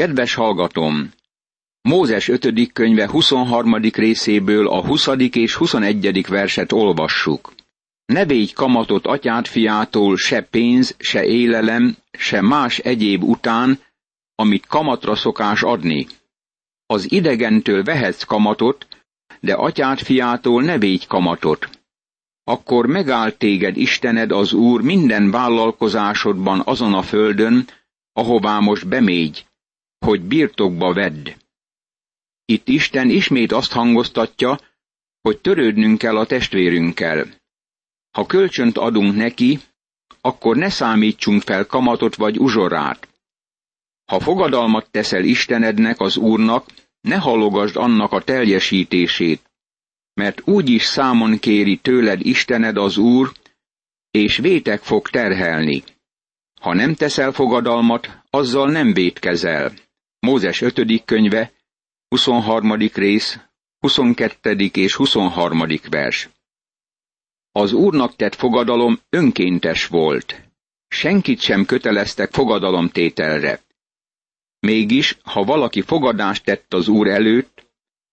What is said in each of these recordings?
Kedves hallgatom! Mózes 5. könyve 23. részéből a 20. és 21. verset olvassuk. Ne védj kamatot atyád fiától se pénz, se élelem, se más egyéb után, amit kamatra szokás adni. Az idegentől vehetsz kamatot, de atyád fiától ne védj kamatot. Akkor megáll téged Istened az Úr minden vállalkozásodban azon a földön, ahová most bemégy, hogy birtokba vedd. Itt Isten ismét azt hangoztatja, hogy törődnünk kell a testvérünkkel. Ha kölcsönt adunk neki, akkor ne számítsunk fel kamatot vagy uzsorát. Ha fogadalmat teszel Istenednek, az Úrnak, ne hallogasd annak a teljesítését, mert úgy is számon kéri tőled Istened az Úr, és vétek fog terhelni. Ha nem teszel fogadalmat, azzal nem vétkezel. Mózes 5. könyve, 23. rész, 22. és 23. vers. Az úrnak tett fogadalom önkéntes volt. Senkit sem köteleztek fogadalomtételre. Mégis, ha valaki fogadást tett az úr előtt,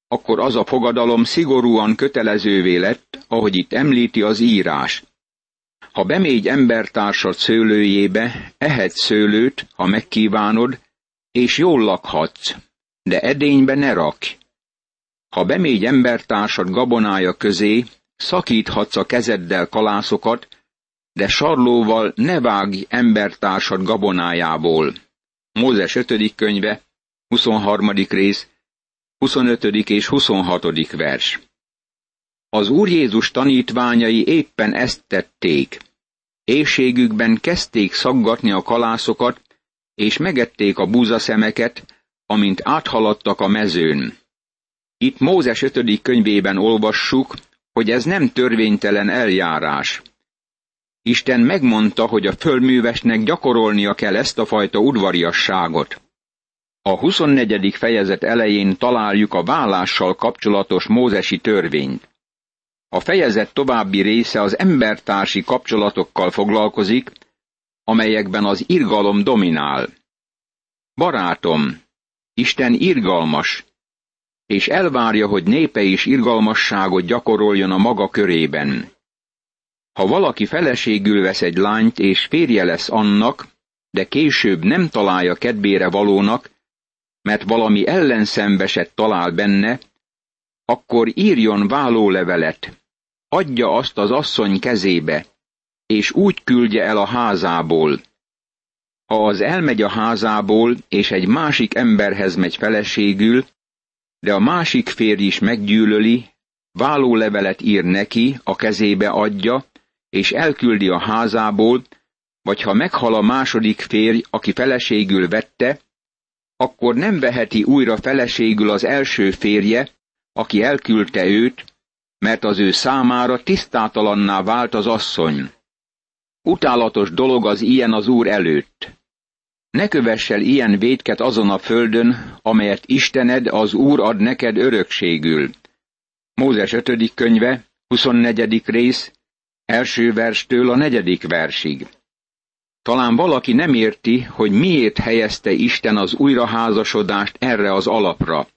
akkor az a fogadalom szigorúan kötelezővé lett, ahogy itt említi az írás. Ha bemégy embertársad szőlőjébe, ehetsz szőlőt, ha megkívánod, és jól lakhatsz, de edénybe ne rakj. Ha bemégy embertársad gabonája közé, szakíthatsz a kezeddel kalászokat, de sarlóval ne vágj embertársad gabonájából. Mózes 5. könyve, 23. rész, 25. és 26. vers. Az Úr Jézus tanítványai éppen ezt tették. Éjségükben kezdték szaggatni a kalászokat, és megették a búzaszemeket, amint áthaladtak a mezőn. Itt Mózes 5. könyvében olvassuk, hogy ez nem törvénytelen eljárás. Isten megmondta, hogy a fölművesnek gyakorolnia kell ezt a fajta udvariasságot. A 24. fejezet elején találjuk a vállással kapcsolatos mózesi törvényt. A fejezet további része az embertársi kapcsolatokkal foglalkozik, amelyekben az irgalom dominál. Barátom, Isten irgalmas, és elvárja, hogy népe is irgalmasságot gyakoroljon a maga körében. Ha valaki feleségül vesz egy lányt, és férje lesz annak, de később nem találja kedvére valónak, mert valami ellenszenveset talál benne, akkor írjon vállólevelet, adja azt az asszony kezébe, és úgy küldje el a házából. Ha az elmegy a házából, és egy másik emberhez megy feleségül, de a másik férj is meggyűlöli, vállólevelet ír neki, a kezébe adja, és elküldi a házából, vagy ha meghal a második férj, aki feleségül vette, akkor nem veheti újra feleségül az első férje, aki elküldte őt, mert az ő számára tisztátalanná vált az asszony. Utálatos dolog az ilyen az Úr előtt. Ne kövessel ilyen védket azon a földön, amelyet Istened, az Úr ad neked örökségül. Mózes 5. könyve, 24. rész, első verstől a negyedik versig. Talán valaki nem érti, hogy miért helyezte Isten az újraházasodást erre az alapra.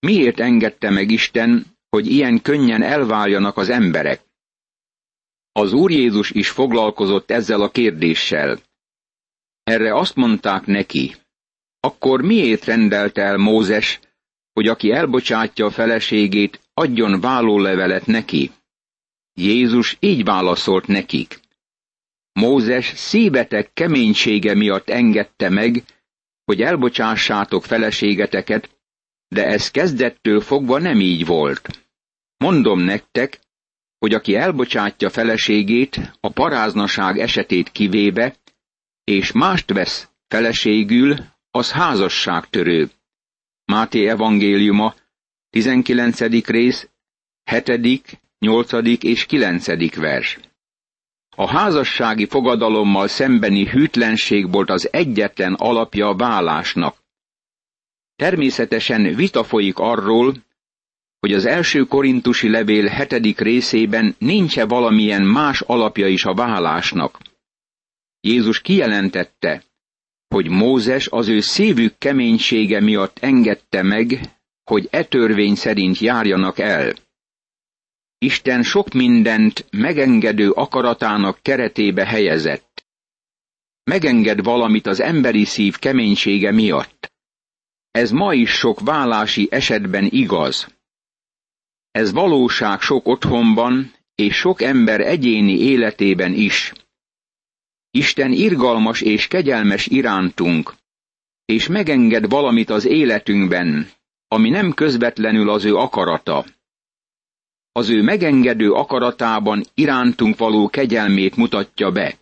Miért engedte meg Isten, hogy ilyen könnyen elváljanak az emberek? Az Úr Jézus is foglalkozott ezzel a kérdéssel. Erre azt mondták neki, akkor miért rendelte el Mózes, hogy aki elbocsátja a feleségét, adjon vállólevelet neki? Jézus így válaszolt nekik. Mózes szívetek keménysége miatt engedte meg, hogy elbocsássátok feleségeteket, de ez kezdettől fogva nem így volt. Mondom nektek, hogy aki elbocsátja feleségét, a paráznaság esetét kivéve, és mást vesz feleségül, az házasságtörő. Máté evangéliuma, 19. rész, 7., 8. és 9. vers. A házassági fogadalommal szembeni hűtlenség volt az egyetlen alapja a vállásnak. Természetesen vita folyik arról, hogy az első korintusi levél hetedik részében nincs-e valamilyen más alapja is a vállásnak. Jézus kijelentette, hogy Mózes az ő szívük keménysége miatt engedte meg, hogy e törvény szerint járjanak el. Isten sok mindent megengedő akaratának keretébe helyezett. Megenged valamit az emberi szív keménysége miatt. Ez ma is sok vállási esetben igaz. Ez valóság sok otthonban és sok ember egyéni életében is. Isten irgalmas és kegyelmes irántunk, és megenged valamit az életünkben, ami nem közvetlenül az ő akarata. Az ő megengedő akaratában irántunk való kegyelmét mutatja be.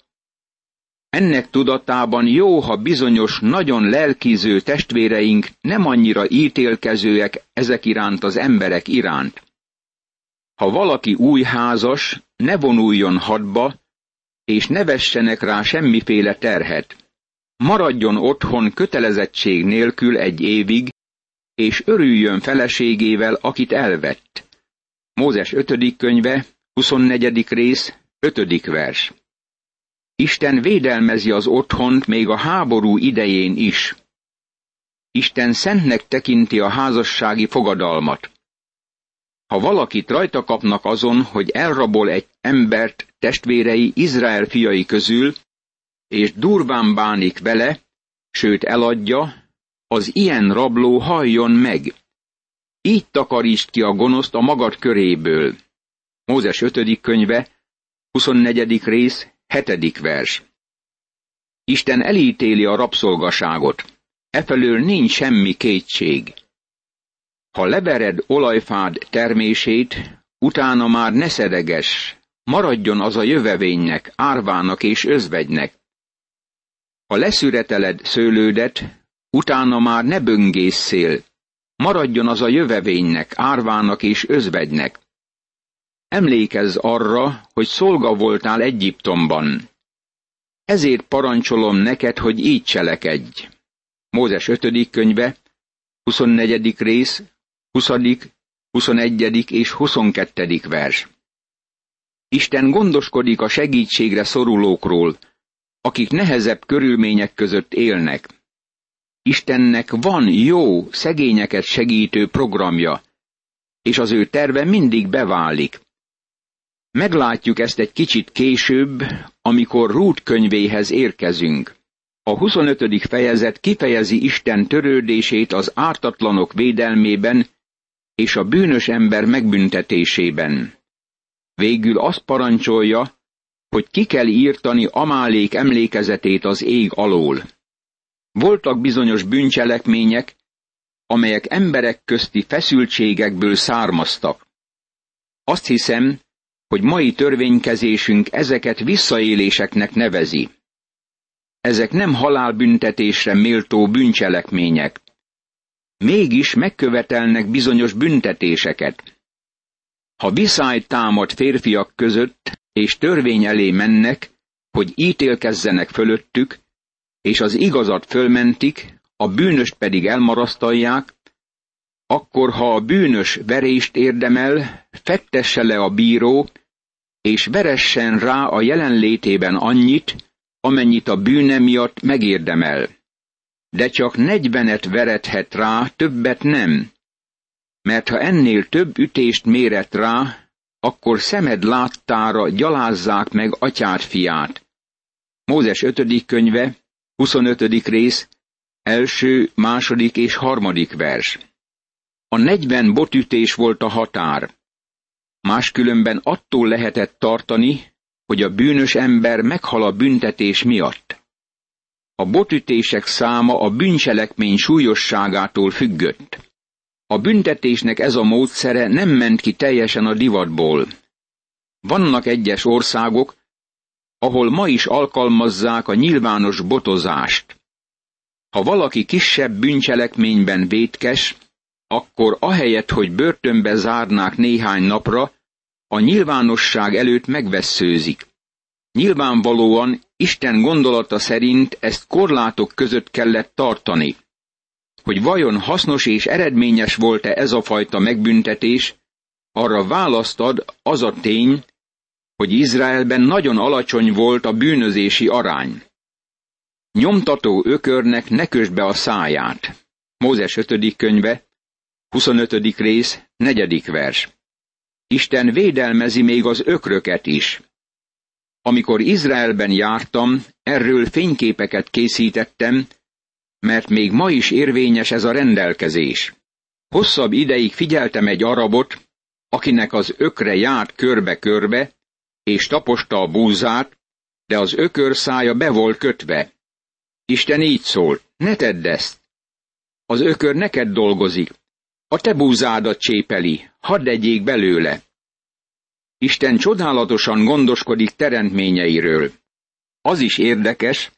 Ennek tudatában jó, ha bizonyos, nagyon lelkiző testvéreink nem annyira ítélkezőek ezek iránt az emberek iránt. Ha valaki új házas, ne vonuljon hadba, és ne vessenek rá semmiféle terhet. Maradjon otthon kötelezettség nélkül egy évig, és örüljön feleségével, akit elvett. Mózes 5. könyve, 24. rész, 5. vers. Isten védelmezi az otthont még a háború idején is. Isten szentnek tekinti a házassági fogadalmat. Ha valakit rajta kapnak azon, hogy elrabol egy embert testvérei Izrael fiai közül, és durván bánik vele, sőt eladja, az ilyen rabló halljon meg. Így takarítsd ki a gonoszt a magad köréből. Mózes 5. könyve, 24. rész, 7. vers. Isten elítéli a rabszolgaságot. Efelől nincs semmi kétség. Ha levered olajfád termését, utána már ne szedeges, maradjon az a jövevénynek, árvának és özvegynek. Ha leszüreteled szőlődet, utána már ne böngészszél, maradjon az a jövevénynek, árvának és özvegynek. Emlékezz arra, hogy szolga voltál Egyiptomban. Ezért parancsolom neked, hogy így cselekedj. Mózes 5. könyve, 24. rész, 20., 21. és 22. vers. Isten gondoskodik a segítségre szorulókról, akik nehezebb körülmények között élnek. Istennek van jó, szegényeket segítő programja, és az ő terve mindig beválik. Meglátjuk ezt egy kicsit később, amikor Rút könyvéhez érkezünk. A 25. fejezet kifejezi Isten törődését az ártatlanok védelmében és a bűnös ember megbüntetésében. Végül azt parancsolja, hogy ki kell írtani Amálék emlékezetét az ég alól. Voltak bizonyos bűncselekmények, amelyek emberek közti feszültségekből származtak. Azt hiszem, hogy mai törvénykezésünk ezeket visszaéléseknek nevezi. Ezek nem halálbüntetésre méltó bűncselekmények. Mégis megkövetelnek bizonyos büntetéseket. Ha viszály támad férfiak között, és törvény elé mennek, hogy ítélkezzenek fölöttük, és az igazat fölmentik, a bűnöst pedig elmarasztalják, akkor ha a bűnös verést érdemel, fektesse le a bíró, és veressen rá a jelenlétében annyit, amennyit a bűne miatt megérdemel. De csak negyvenet verethet rá, többet nem, mert ha ennél több ütést méret rá, akkor szemed láttára gyalázzák meg atyát fiát. Mózes 5. könyve, 25. rész, első, második és harmadik vers. A negyven botütés volt a határ. Máskülönben attól lehetett tartani, hogy a bűnös ember meghal a büntetés miatt. A botütések száma a bűncselekmény súlyosságától függött. A büntetésnek ez a módszere nem ment ki teljesen a divatból. Vannak egyes országok, ahol ma is alkalmazzák a nyilvános botozást. Ha valaki kisebb bűncselekményben vétkes, akkor ahelyett, hogy börtönbe zárnák néhány napra, a nyilvánosság előtt megvesszőzik. Nyilvánvalóan Isten gondolata szerint ezt korlátok között kellett tartani hogy vajon hasznos és eredményes volt-e ez a fajta megbüntetés, arra választ ad az a tény, hogy Izraelben nagyon alacsony volt a bűnözési arány. nyomtató ökörnek ne kösd be a száját. Mózes 5. könyve, 25. rész, 4. vers. Isten védelmezi még az ökröket is. Amikor Izraelben jártam, erről fényképeket készítettem, mert még ma is érvényes ez a rendelkezés. Hosszabb ideig figyeltem egy arabot, akinek az ökre járt körbe-körbe, és taposta a búzát, de az ökör szája be volt kötve. Isten így szólt, ne tedd ezt. Az ökör neked dolgozik, a te búzádat csépeli, hadd egyék belőle. Isten csodálatosan gondoskodik teremtményeiről. Az is érdekes,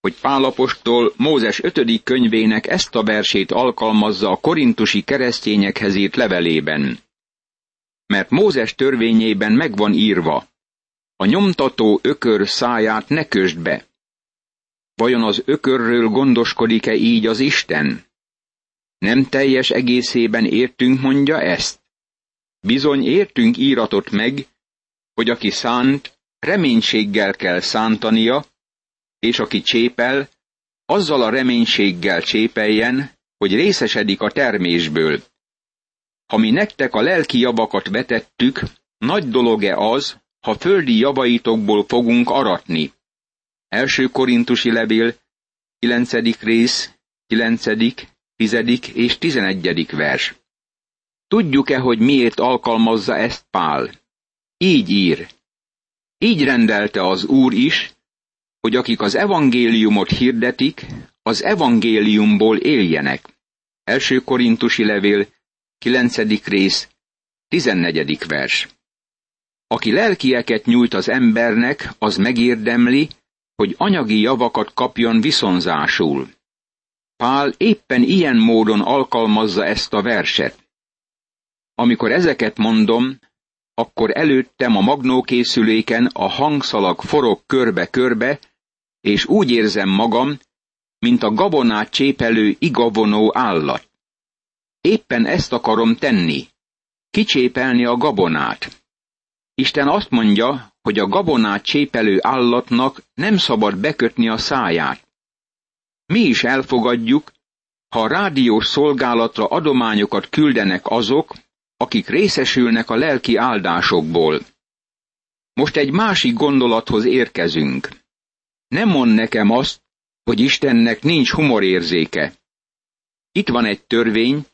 hogy Pálapostól Mózes 5. könyvének ezt a versét alkalmazza a korintusi keresztényekhez írt levelében. Mert Mózes törvényében megvan írva, a nyomtató ökör száját ne kösd be. Vajon az ökörről gondoskodik-e így az Isten? Nem teljes egészében értünk, mondja ezt? Bizony értünk íratot meg, hogy aki szánt, reménységgel kell szántania, és aki csépel, azzal a reménységgel csépeljen, hogy részesedik a termésből. Ha mi nektek a lelki javakat vetettük, nagy dolog-e az, ha földi javaitokból fogunk aratni? Első korintusi levél, 9. rész, 9., 10. és 11. vers. Tudjuk-e, hogy miért alkalmazza ezt Pál? Így ír. Így rendelte az Úr is, hogy akik az evangéliumot hirdetik, az evangéliumból éljenek. Első korintusi levél, 9. rész, 14. vers. Aki lelkieket nyújt az embernek, az megérdemli, hogy anyagi javakat kapjon viszonzásul. Pál éppen ilyen módon alkalmazza ezt a verset. Amikor ezeket mondom, akkor előttem a magnókészüléken a hangszalag forog körbe-körbe, és úgy érzem magam, mint a gabonát csépelő igavonó állat. Éppen ezt akarom tenni, kicsépelni a gabonát. Isten azt mondja, hogy a gabonát csépelő állatnak nem szabad bekötni a száját. Mi is elfogadjuk, ha a rádiós szolgálatra adományokat küldenek azok, akik részesülnek a lelki áldásokból. Most egy másik gondolathoz érkezünk. Nem mond nekem azt, hogy Istennek nincs humorérzéke. Itt van egy törvény,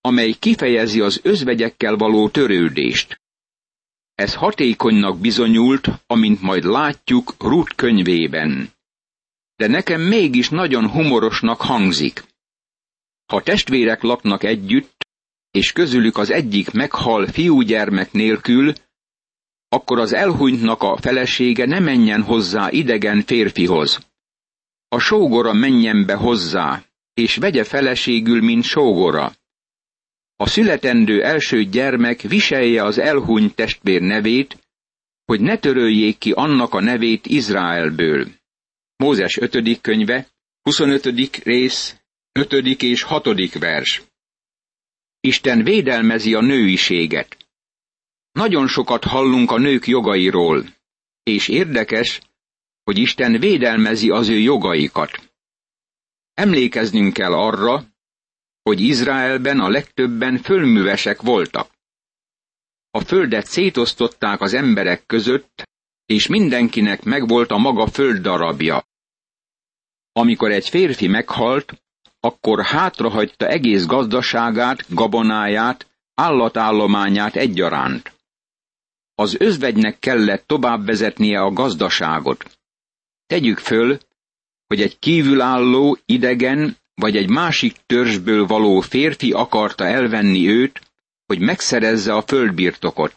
amely kifejezi az özvegyekkel való törődést. Ez hatékonynak bizonyult, amint majd látjuk Ruth könyvében. De nekem mégis nagyon humorosnak hangzik. Ha testvérek laknak együtt, és közülük az egyik meghal fiúgyermek nélkül, akkor az elhunytnak a felesége ne menjen hozzá idegen férfihoz. A sógora menjen be hozzá, és vegye feleségül, mint sógora. A születendő első gyermek viselje az elhunyt testvér nevét, hogy ne töröljék ki annak a nevét Izraelből. Mózes 5. könyve, 25. rész, 5. és 6. vers. Isten védelmezi a nőiséget. Nagyon sokat hallunk a nők jogairól, és érdekes, hogy Isten védelmezi az ő jogaikat. Emlékeznünk kell arra, hogy Izraelben a legtöbben fölművesek voltak. A földet szétosztották az emberek között, és mindenkinek megvolt a maga földdarabja. Amikor egy férfi meghalt, akkor hátrahagyta egész gazdaságát, gabonáját, állatállományát egyaránt. Az özvegynek kellett tovább vezetnie a gazdaságot. Tegyük föl, hogy egy kívülálló, idegen vagy egy másik törzsből való férfi akarta elvenni őt, hogy megszerezze a földbirtokot.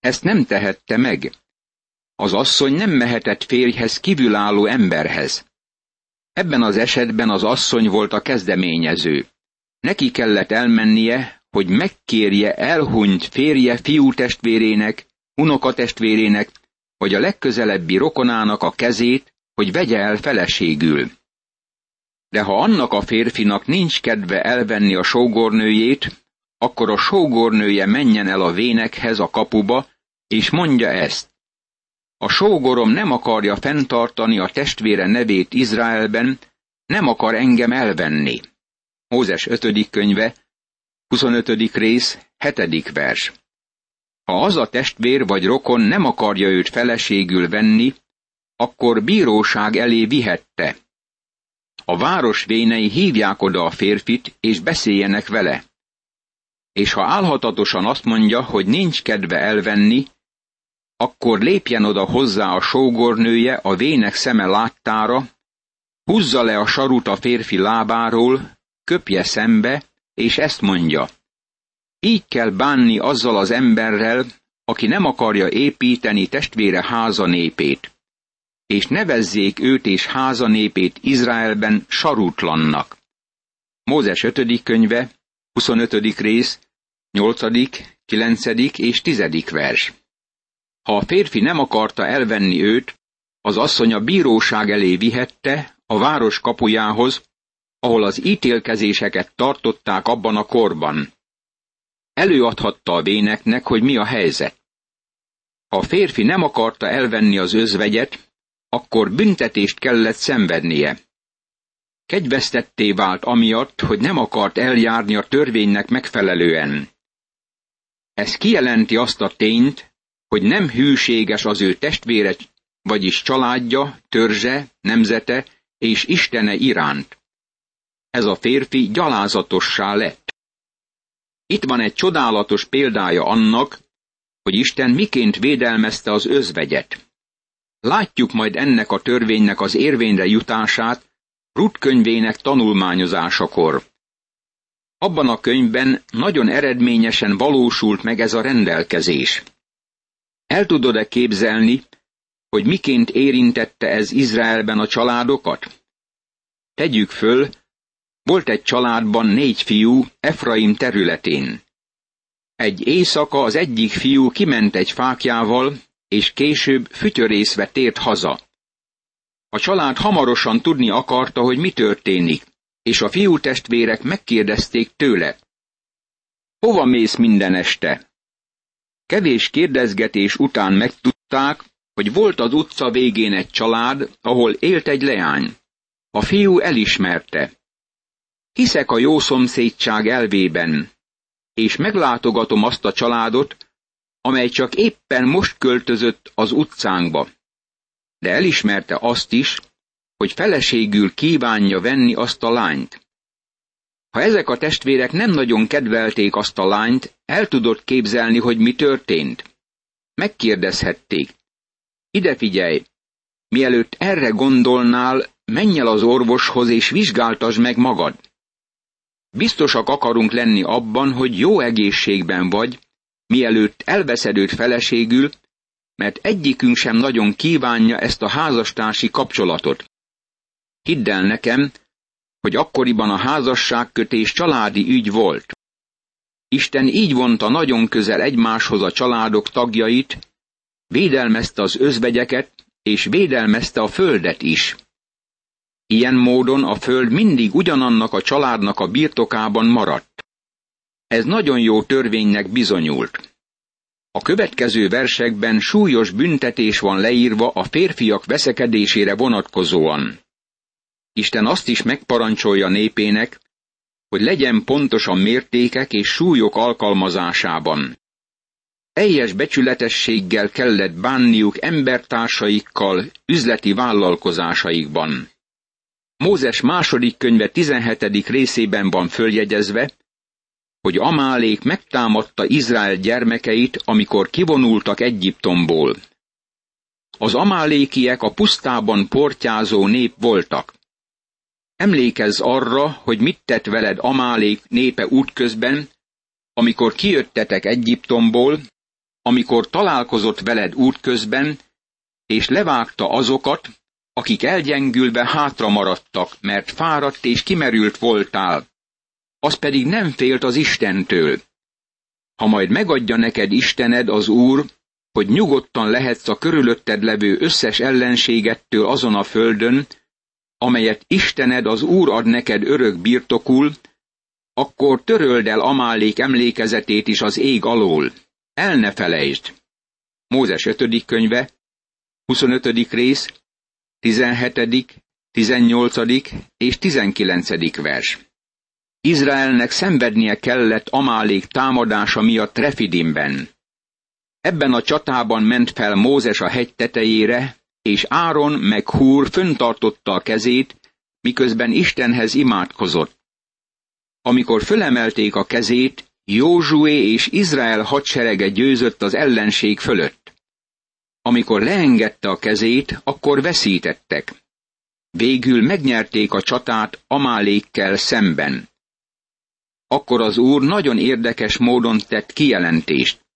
Ezt nem tehette meg. Az asszony nem mehetett férjhez kívülálló emberhez. Ebben az esetben az asszony volt a kezdeményező. Neki kellett elmennie, hogy megkérje elhunyt férje fiú testvérének, unokatestvérének, vagy a legközelebbi rokonának a kezét, hogy vegye el feleségül. De ha annak a férfinak nincs kedve elvenni a sógornőjét, akkor a sógornője menjen el a vénekhez a kapuba, és mondja ezt. A sógorom nem akarja fenntartani a testvére nevét Izraelben, nem akar engem elvenni. Mózes 5. könyve, 25. rész, 7. vers. Ha az a testvér vagy rokon nem akarja őt feleségül venni, akkor bíróság elé vihette. A város vénei hívják oda a férfit, és beszéljenek vele. És ha álhatatosan azt mondja, hogy nincs kedve elvenni, akkor lépjen oda hozzá a sógornője a vének szeme láttára, húzza le a sarut a férfi lábáról, köpje szembe, és ezt mondja. Így kell bánni azzal az emberrel, aki nem akarja építeni testvére háza népét és nevezzék őt és háza népét Izraelben sarútlannak. Mózes 5. könyve, 25. rész, 8., 9. és 10. vers. Ha a férfi nem akarta elvenni őt, az asszony a bíróság elé vihette a város kapujához, ahol az ítélkezéseket tartották abban a korban. Előadhatta a véneknek, hogy mi a helyzet. Ha a férfi nem akarta elvenni az özvegyet, akkor büntetést kellett szenvednie. Kegyvesztetté vált amiatt, hogy nem akart eljárni a törvénynek megfelelően. Ez kijelenti azt a tényt, hogy nem hűséges az ő testvére, vagyis családja, törzse, nemzete és Istene iránt. Ez a férfi gyalázatossá lett. Itt van egy csodálatos példája annak, hogy Isten miként védelmezte az özvegyet. Látjuk majd ennek a törvénynek az érvényre jutását Rut könyvének tanulmányozásakor. Abban a könyvben nagyon eredményesen valósult meg ez a rendelkezés. El tudod-e képzelni, hogy miként érintette ez Izraelben a családokat? Tegyük föl, volt egy családban négy fiú Efraim területén. Egy éjszaka az egyik fiú kiment egy fákjával, és később fütyörészve tért haza. A család hamarosan tudni akarta, hogy mi történik, és a fiú testvérek megkérdezték tőle. Hova mész minden este? Kevés kérdezgetés után megtudták, hogy volt az utca végén egy család, ahol élt egy leány. A fiú elismerte. Hiszek a jó szomszédság elvében, és meglátogatom azt a családot, amely csak éppen most költözött az utcánkba. De elismerte azt is, hogy feleségül kívánja venni azt a lányt. Ha ezek a testvérek nem nagyon kedvelték azt a lányt, el tudott képzelni, hogy mi történt. Megkérdezhették. Ide figyelj, mielőtt erre gondolnál, menj el az orvoshoz és vizsgáltasd meg magad. Biztosak akarunk lenni abban, hogy jó egészségben vagy, mielőtt elveszed őt feleségül, mert egyikünk sem nagyon kívánja ezt a házastársi kapcsolatot. Hidd el nekem, hogy akkoriban a házasságkötés családi ügy volt. Isten így vonta nagyon közel egymáshoz a családok tagjait, védelmezte az özvegyeket, és védelmezte a földet is. Ilyen módon a föld mindig ugyanannak a családnak a birtokában maradt. Ez nagyon jó törvénynek bizonyult. A következő versekben súlyos büntetés van leírva a férfiak veszekedésére vonatkozóan. Isten azt is megparancsolja népének, hogy legyen pontos a mértékek és súlyok alkalmazásában. Teljes becsületességgel kellett bánniuk embertársaikkal üzleti vállalkozásaikban. Mózes második könyve 17. részében van följegyezve, hogy Amálék megtámadta Izrael gyermekeit, amikor kivonultak Egyiptomból. Az amálékiek a pusztában portyázó nép voltak. Emlékezz arra, hogy mit tett veled Amálék népe útközben, amikor kijöttetek Egyiptomból, amikor találkozott veled útközben, és levágta azokat, akik elgyengülve hátra maradtak, mert fáradt és kimerült voltál, az pedig nem félt az Istentől. Ha majd megadja neked Istened az Úr, hogy nyugodtan lehetsz a körülötted levő összes ellenségettől azon a földön, amelyet Istened az Úr ad neked örök birtokul, akkor töröld el Amálék emlékezetét is az ég alól. El ne felejtsd. Mózes 5. könyve, 25. rész, 17., 18. és 19. vers. Izraelnek szenvednie kellett Amálék támadása miatt Refidimben. Ebben a csatában ment fel Mózes a hegy tetejére, és Áron meg Húr föntartotta a kezét, miközben Istenhez imádkozott. Amikor fölemelték a kezét, Józsué és Izrael hadserege győzött az ellenség fölött. Amikor leengedte a kezét, akkor veszítettek. Végül megnyerték a csatát Amálékkel szemben. Akkor az úr nagyon érdekes módon tett kijelentést.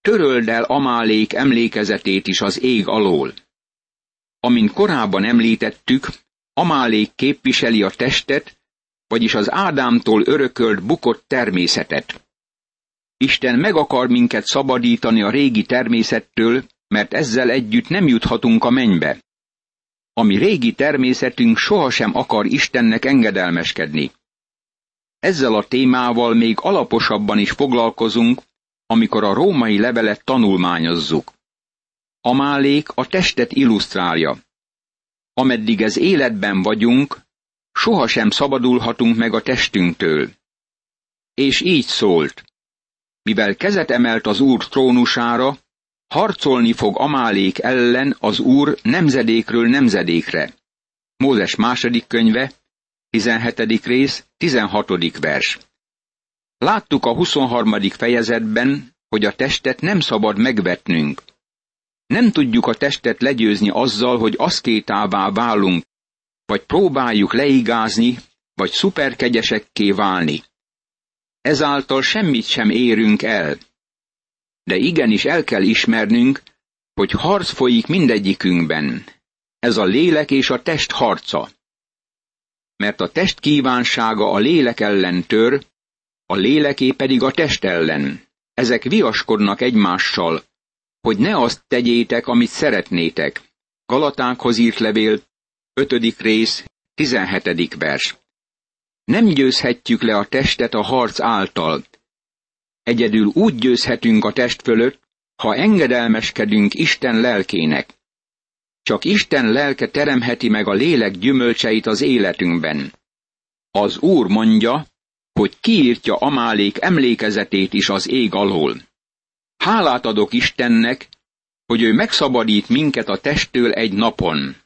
Töröld el Amálék emlékezetét is az ég alól. Amint korábban említettük, Amálék képviseli a testet, vagyis az Ádámtól örökölt bukott természetet. Isten meg akar minket szabadítani a régi természettől, mert ezzel együtt nem juthatunk a mennybe. Ami régi természetünk sohasem akar Istennek engedelmeskedni. Ezzel a témával még alaposabban is foglalkozunk, amikor a római levelet tanulmányozzuk. Amálék a testet illusztrálja. Ameddig ez életben vagyunk, sohasem szabadulhatunk meg a testünktől. És így szólt. Mivel kezet emelt az Úr trónusára, harcolni fog Amálék ellen az Úr nemzedékről nemzedékre. Mózes második könyve, 17. rész, 16. vers. Láttuk a 23. fejezetben, hogy a testet nem szabad megvetnünk. Nem tudjuk a testet legyőzni azzal, hogy aszkétává válunk, vagy próbáljuk leigázni, vagy szuperkegyesekké válni. Ezáltal semmit sem érünk el. De igenis el kell ismernünk, hogy harc folyik mindegyikünkben. Ez a lélek és a test harca. Mert a test kívánsága a lélek ellen tör, a léleké pedig a test ellen. Ezek viaskodnak egymással, hogy ne azt tegyétek, amit szeretnétek. Galatákhoz írt levél, 5. rész, 17. vers. Nem győzhetjük le a testet a harc által. Egyedül úgy győzhetünk a test fölött, ha engedelmeskedünk Isten lelkének. Csak Isten lelke teremheti meg a lélek gyümölcseit az életünkben. Az Úr mondja, hogy kiírtja Amálék emlékezetét is az ég alól. Hálát adok Istennek, hogy ő megszabadít minket a testtől egy napon.